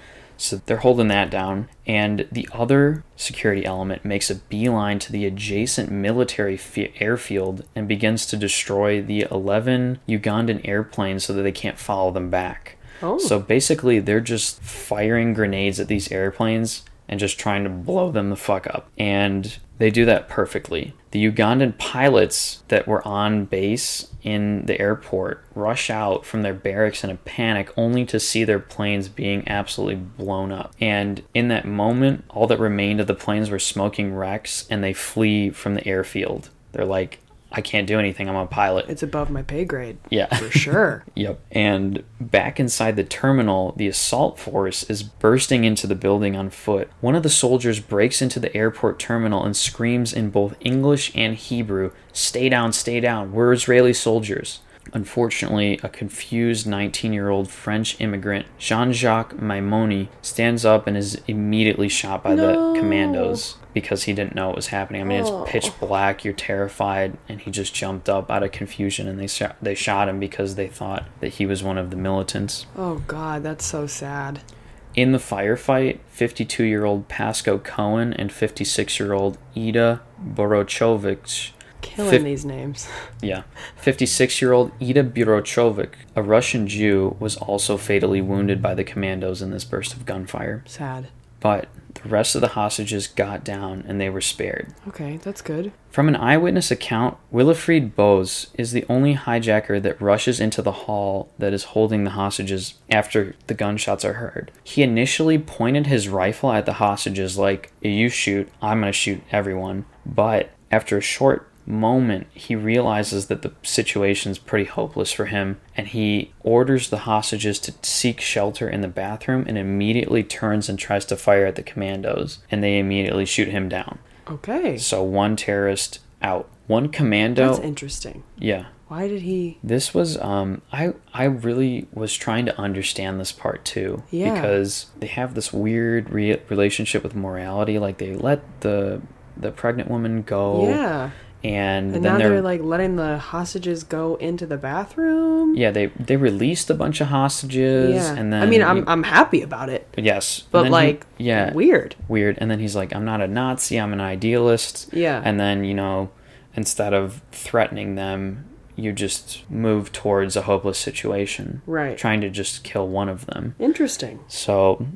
So they're holding that down, and the other security element makes a beeline to the adjacent military fi- airfield and begins to destroy the 11 Ugandan airplanes so that they can't follow them back. Oh. So basically, they're just firing grenades at these airplanes and just trying to blow them the fuck up. And they do that perfectly. The Ugandan pilots that were on base in the airport rush out from their barracks in a panic only to see their planes being absolutely blown up. And in that moment, all that remained of the planes were smoking wrecks and they flee from the airfield. They're like, I can't do anything, I'm a pilot. It's above my pay grade. Yeah. For sure. Yep. And back inside the terminal, the assault force is bursting into the building on foot. One of the soldiers breaks into the airport terminal and screams in both English and Hebrew, Stay down, stay down. We're Israeli soldiers. Unfortunately, a confused 19 year old French immigrant, Jean Jacques Maimoni, stands up and is immediately shot by No. the commandos because he didn't know what was happening. I mean, Oh. it's pitch oh. black, you're terrified, and he just jumped up out of confusion and they, shot, they shot him because they thought that he was one of the militants. Oh God, that's so sad. In the firefight, 52 year old Pasco Cohen and 56 year old Ida Borochovich Killing Fif- these names. Yeah. 56 year old Ida Burochovic, a Russian Jew, was also fatally wounded by the commandos in this burst of gunfire. Sad. But the rest of the hostages got down and they were spared. Okay, that's good. From an eyewitness account, Willifried Bose is the only hijacker that rushes into the hall that is holding the hostages after the gunshots are heard. He initially pointed his rifle at the hostages like, You shoot, I'm gonna shoot everyone. But after a short moment, he realizes that the situation's pretty hopeless for him and he orders the hostages to seek shelter in the bathroom and immediately turns and tries to fire at the commandos and they immediately shoot him down. Okay, So one terrorist out. One commando. that's interesting. yeah. Why did he? This was um I I really was trying to understand this part too Yeah. because they have this weird re- relationship with morality like they let the the pregnant woman go Yeah, and, and then now they're, they're like letting the hostages go into the bathroom. yeah they they released a bunch of hostages Yeah, and then I mean, I'm he- I'm happy about it, yes. But then he- like, yeah. weird. weird. And then he's like i'm not a nazi i'm an idealist. Yeah, and then you know instead of threatening them you just move towards a hopeless situation. Right. trying to just kill one of them. Interesting. so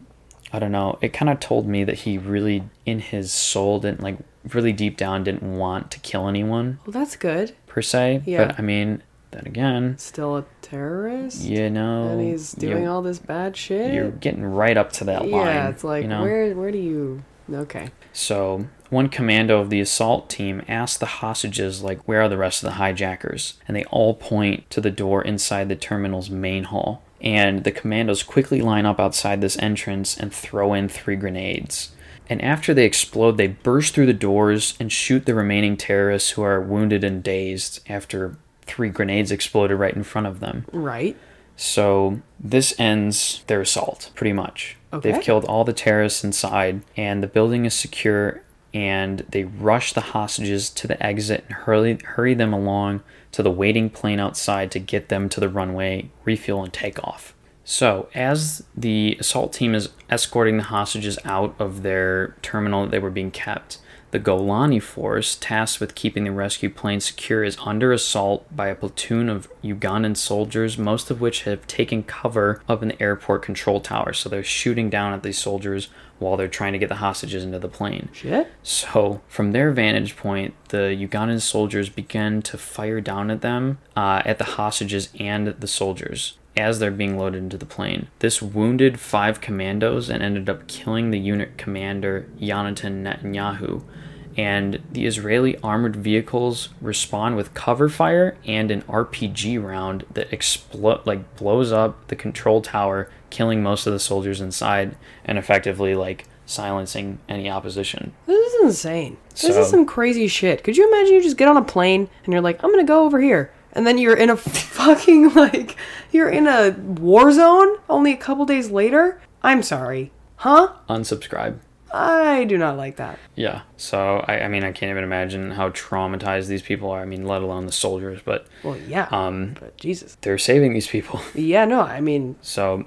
i don't know. It kind of told me that he really in his soul didn't like really deep down didn't want to kill anyone Well, that's good. per se Yeah. but i mean then again Still a terrorist, you know and he's doing all this bad shit. you're getting right up to that line yeah, it's like you know? where where do you? Okay. So, one commando of the assault team asked the hostages, like, where are the rest of the hijackers? And they all point to the door inside the terminal's main hall. And the commandos quickly line up outside this entrance and throw in three grenades. And after they explode, they burst through the doors and shoot the remaining terrorists who are wounded and dazed after three grenades exploded right in front of them. Right. So this ends their assault, pretty much. Okay. They've killed all the terrorists inside, and the building is secure. And they rush the hostages to the exit and hurry, hurry them along to the waiting plane outside to get them to the runway, refuel, and take off. So, as the assault team is escorting the hostages out of their terminal that they were being kept, the Golani force, tasked with keeping the rescue plane secure, is under assault by a platoon of Ugandan soldiers, most of which have taken cover up in the airport control tower. So they're shooting down at these soldiers while they're trying to get the hostages into the plane. Shit. So, from their vantage point, the Ugandan soldiers begin to fire down at them, uh, at the hostages and the soldiers as they're being loaded into the plane. This wounded five commandos and ended up killing the unit commander, Yonatan Netanyahu. And the Israeli armored vehicles respond with cover fire and an RPG round that explo- like blows up the control tower, killing most of the soldiers inside and effectively like silencing any opposition. This is insane. This is some crazy shit. Could you imagine you just get on a plane and you're like, I'm gonna go over here. And then you're in a fucking, like, you're in a war zone only a couple days later? I'm sorry. Huh? Unsubscribe. I do not like that. Yeah. So I, I mean I can't even imagine how traumatized these people are. I mean, let alone the soldiers, but Well, yeah. um but Jesus. they're saving these people. Yeah, no, I mean, So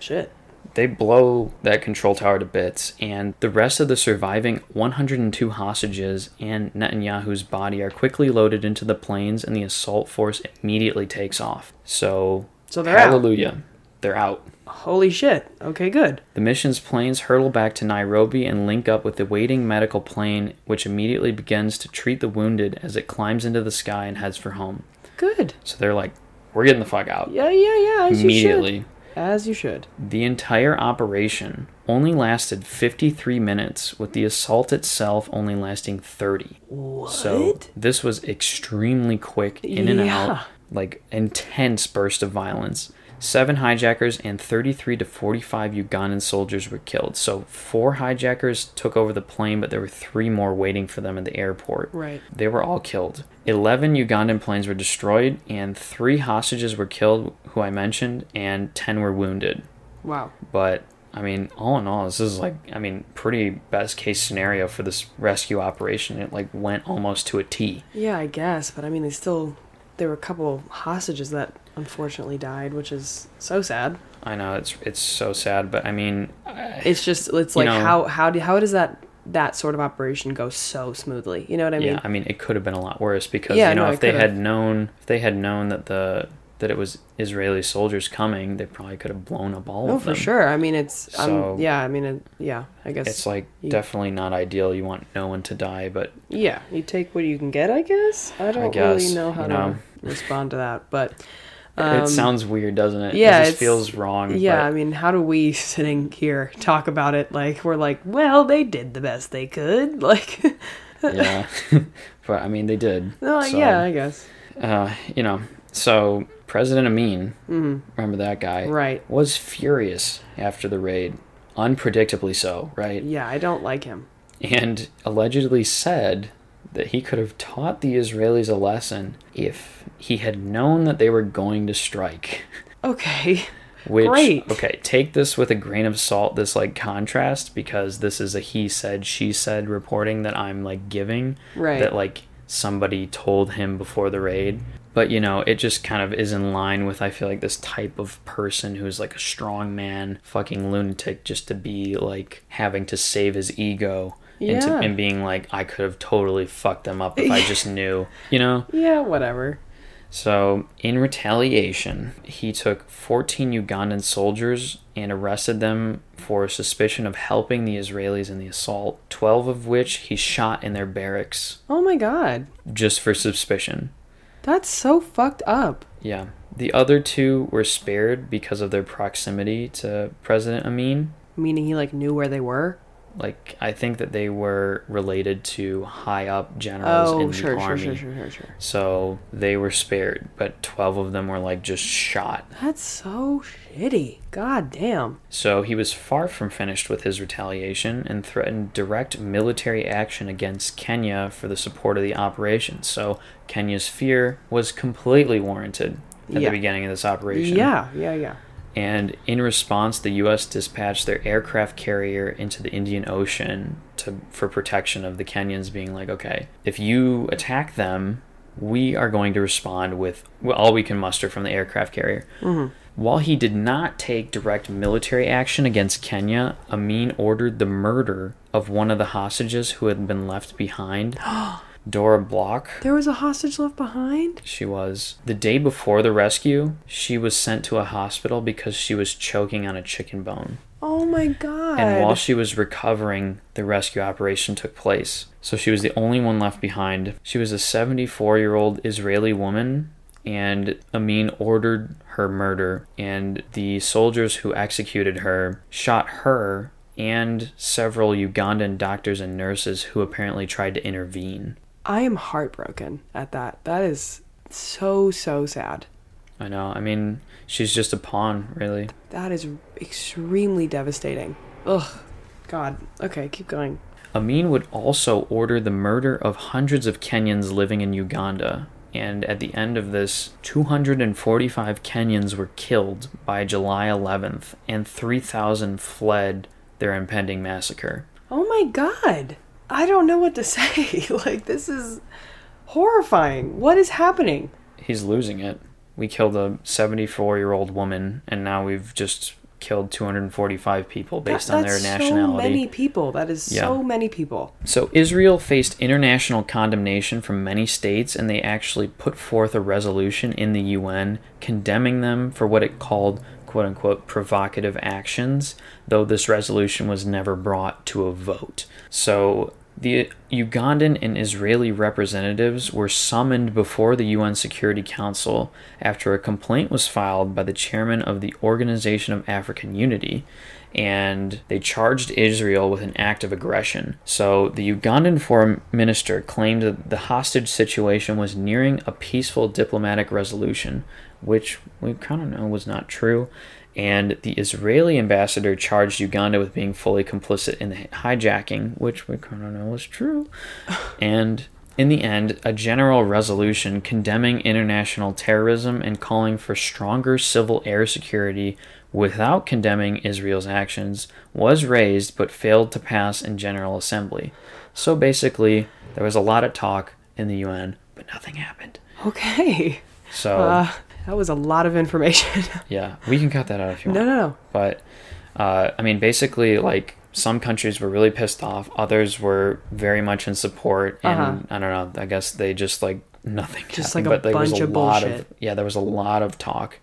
shit. They blow that control tower to bits, and the rest of the surviving 102 hostages and Netanyahu's body are quickly loaded into the planes, and the assault force immediately takes off. So, So they're out. hallelujah, they're out. Holy shit. Okay, good. The mission's planes hurtle back to Nairobi and link up with the waiting medical plane, which immediately begins to treat the wounded as it climbs into the sky and heads for home. Good. So they're like, we're getting the fuck out. Yeah, yeah, yeah. Immediately. As you should. The entire operation only lasted 53 minutes, with the assault itself only lasting 30. What? So this was extremely quick, in and Yeah. out, like intense burst of violence. Seven hijackers and 33 to 45 Ugandan soldiers were killed. So, four hijackers took over the plane, but there were three more waiting for them at the airport. Right. They were all killed. 11 Ugandan planes were destroyed, and three hostages were killed, who I mentioned, and 10 were wounded. Wow. But I mean, all in all, this is like, I mean, pretty best case scenario for this rescue operation. It like went almost to a T. Yeah, I guess, but I mean, they still there were a couple hostages that unfortunately died, which is so sad. I know it's it's so sad, but I mean, It's just it's like know- how how do how does that that sort of operation go so smoothly? You know what I mean? yeah, I mean, it could have been a lot worse because Yeah, you know no, if they had known if they had known that the that it was Israeli soldiers coming, they probably could have blown up all Oh, of for sure. I mean, it's So- um, yeah. I mean, it, yeah. I guess It's like you- definitely not ideal. You want no one to die, but yeah. You take what you can get. I guess. I don't guess, really know how you to respond to that, but um, it sounds weird, doesn't it? yeah, it just feels wrong. Yeah, I mean, how do we sitting here talk about it like we're like, well, they did the best they could, like, yeah. but I mean, they did. no, So, yeah, I guess, uh, you know, so President Amin, hmm remember that guy, right? was furious after the raid, unpredictably so, right? Yeah, I don't like him. And allegedly said that he could have taught the Israelis a lesson if he had known that they were going to strike. Okay, Which Great. okay, take this with a grain of salt. This like contrast because this is a he said she said reporting that I'm like giving right? that like somebody told him before the raid. But you know, it just kind of is in line with I feel like this type of person who's like a strong man, fucking lunatic, just to be like having to save his ego into and being like I could have totally fucked them up if I just knew, you know. yeah, whatever. So, in retaliation, he took 14 Ugandan soldiers and arrested them for suspicion of helping the Israelis in the assault, 12 of which he shot in their barracks Oh my god, just for suspicion. that's so fucked up. Yeah. The other two were spared because of their proximity to President Amin. Meaning he like knew where they were. Like, I think that they were related to high up generals Oh, in the sure, sure, army. sure, sure, sure, sure. So they were spared, but 12 of them were like just shot. That's so shitty. God damn. So he was far from finished with his retaliation and threatened direct military action against Kenya for the support of the operation. So Kenya's fear was completely warranted at Yeah. the beginning of this operation. Yeah, yeah, yeah. And in response, the U.S. dispatched their aircraft carrier into the Indian Ocean to for protection of the Kenyans, being like, okay, if you attack them, we are going to respond with all we can muster from the aircraft carrier. Mm-hmm. While he did not take direct military action against Kenya, Amin ordered the murder of one of the hostages who had been left behind, Dora Bloch. There was a hostage left behind? She was. The day before the rescue, she was sent to a hospital because she was choking on a chicken bone. Oh my god. And while she was recovering, the rescue operation took place. So she was the only one left behind. She was a 74 year old Israeli woman, and Amin ordered her murder. And the soldiers who executed her shot her and several Ugandan doctors and nurses who apparently tried to intervene. I am heartbroken at that. That is so so sad. I know. I mean, she's just a pawn, really. That is extremely devastating. Ugh. God. Okay, keep going. Amin would also order the murder of hundreds of Kenyans living in Uganda. And at the end of this, 245 Kenyans were killed by July 11th, and 3,000 fled their impending massacre. Oh my god. I don't know what to say. like this is horrifying. What is happening? He's losing it. We killed a 74 year old woman, and now we've just killed 245 people based That- on their that's nationality. So many people. That is Yeah. so many people. So Israel faced international condemnation from many states, and they actually put forth a resolution in the UN condemning them for what it called "quote unquote" provocative actions. Though this resolution was never brought to a vote. So the Ugandan and Israeli representatives were summoned before the UN Security Council after a complaint was filed by the chairman of the Organization of African Unity and they charged Israel with an act of aggression. So the Ugandan foreign minister claimed that the hostage situation was nearing a peaceful diplomatic resolution, which we kind of know was not true. And the Israeli ambassador charged Uganda with being fully complicit in the hijacking, which we kind of know is true. and in the end, a general resolution condemning international terrorism and calling for stronger civil air security without condemning Israel's actions was raised but failed to pass in General Assembly. So basically, there was a lot of talk in the UN, but nothing happened. Okay. So, Uh, that was a lot of information. yeah, we can cut that out if you no, want. no, no. no. But, uh, I mean, basically, like, some countries were really pissed off, others were very much in support, and Uh-huh. I don't know, I guess they just, like, nothing Just happened, like a but there was bunch a of lot bullshit. of yeah there was a lot of talk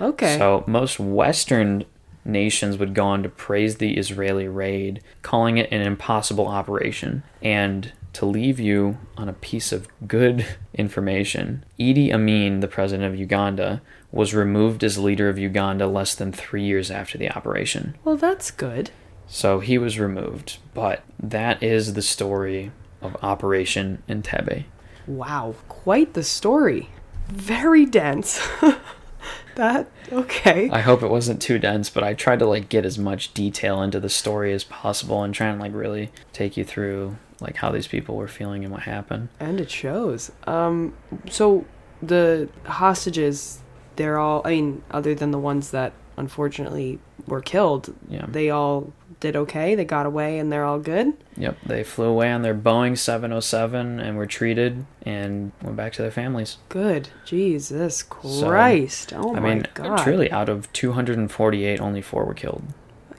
Okay. So most Western nations would go on to praise the Israeli raid, calling it an impossible operation. And to leave you on a piece of good information, Idi Amin, the president of Uganda, was removed as leader of Uganda less than three years after the operation. well, that's good. So he was removed. But that is the story of Operation Entebbe. Wow, quite the story. Very dense. that okay. I hope it wasn't too dense, but I tried to like get as much detail into the story as possible and try and like really take you through like how these people were feeling and what happened. And it shows. Um, so the hostages, they're all. I mean, other than the ones that unfortunately were killed, Yeah. they all did okay. They got away, and they're all good. Yep, they flew away on their Boeing 707 and were treated and went back to their families. Good. Jesus Christ. oh I my mean, God. truly, out of 248, only four were killed.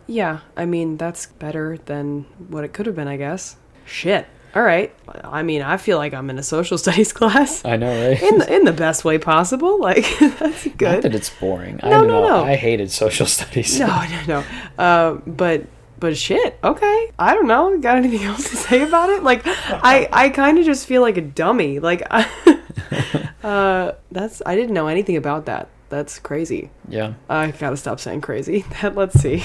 Yeah. I mean, that's better than what it could have been. I guess. Shit. All right. I mean, I feel like I'm in a social studies class. I know, right? in the, in the best way possible. Like that's good. Not that it's boring. I No, don't no, know. no. I hated social studies. No, no, no. Uh, but but shit. Okay. I don't know. Got anything else to say about it? Like I I kind of just feel like a dummy. Like I, uh, that's I didn't know anything about that. That's crazy. Yeah, I gotta stop saying crazy. That let's see.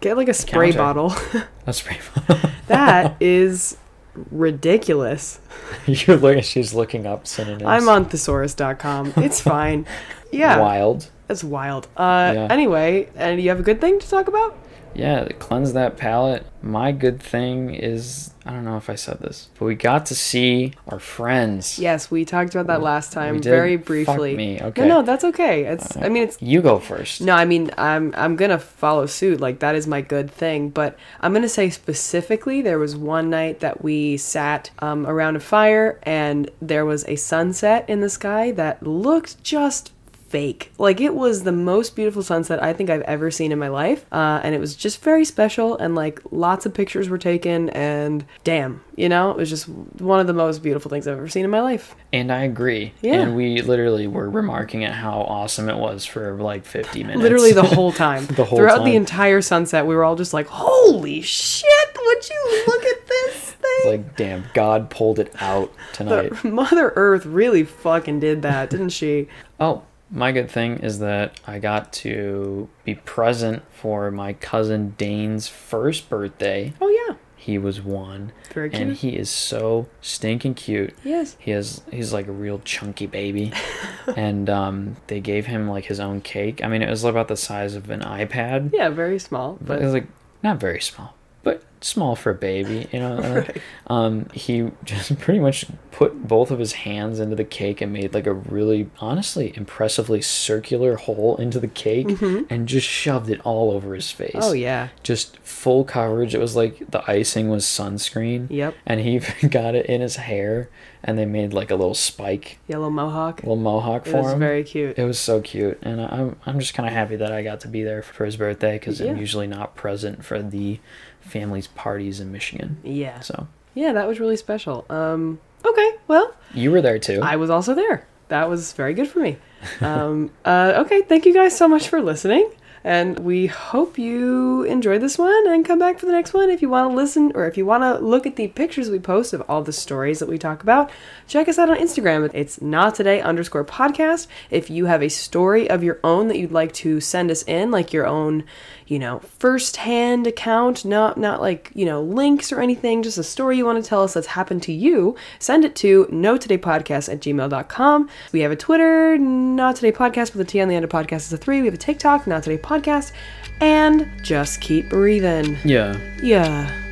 Get like a spray Counter. bottle. that's pretty. that is ridiculous. You're looking. She's looking up synonyms. I'm on thesaurus.com. It's fine. Yeah. Wild. That's wild. Uh, Yeah. Anyway, and you have a good thing to talk about? Yeah, cleanse that palate. My good thing is I don't know if I said this, but we got to see our friends. Yes, we talked about that last time very Fuck briefly. me, okay. no, that's okay. It's. I mean, it's. You go first. No, I mean, I'm I'm gonna follow suit. Like that is my good thing. But I'm gonna say specifically, there was one night that we sat um, around a fire, and there was a sunset in the sky that looked just fake. Like it was the most beautiful sunset I think I've ever seen in my life, uh, and it was just very special. And like lots of pictures were taken, and damn, you know, it was just one of the most beautiful things I've ever seen in my life. And I agree. Yeah. And we literally were remarking at how awesome it was for like 50 minutes. Literally the whole time. The whole Throughout the entire sunset, we were all just like, "Holy shit! Would you look at this thing?" like, damn, God pulled it out tonight. The Mother Earth really fucking did that, didn't she? Oh, my good thing is that I got to be present for my cousin Dane's first birthday. Oh yeah, He was one. very cute. And he is so stinking cute. yes. He has he's like a real chunky baby. and um, they gave him like his own cake. I mean, it was about the size of an iPad. Yeah, very small, But it was like not very small, but small for a baby, you know. Uh, Right. Um, he just pretty much put both of his hands into the cake and made like a really, honestly, impressively circular hole into the cake and just shoved it all over his face. Mm-hmm. oh yeah, Just full coverage. It was like the icing was sunscreen. Yep. And he got it in his hair, and they made like a little spike, yellow mohawk. little mohawk It for was him. very cute. It was so cute, and I'm I'm just kind of happy that I got to be there for his birthday because Yeah. I'm usually not present for the family's parties in Michigan. Yeah, So yeah, that was really special. Um, okay, well, you were there too. I was also there. That was very good for me. Um, uh, okay, thank you guys so much for listening. And we hope you enjoyed this one and come back for the next one. If you want to listen or if you want to look at the pictures we post of all the stories that we talk about, check us out on Instagram. It's not today underscore podcast. If you have a story of your own that you'd like to send us in, like your own, you know, first hand account, not not like, you know, links or anything, just a story you want to tell us that's happened to you, send it to no today podcast at gmail.com. We have a Twitter, not today podcast with a T on the end of podcast is a three. We have a TikTok, not today podcast, and just keep breathing. Yeah. Yeah.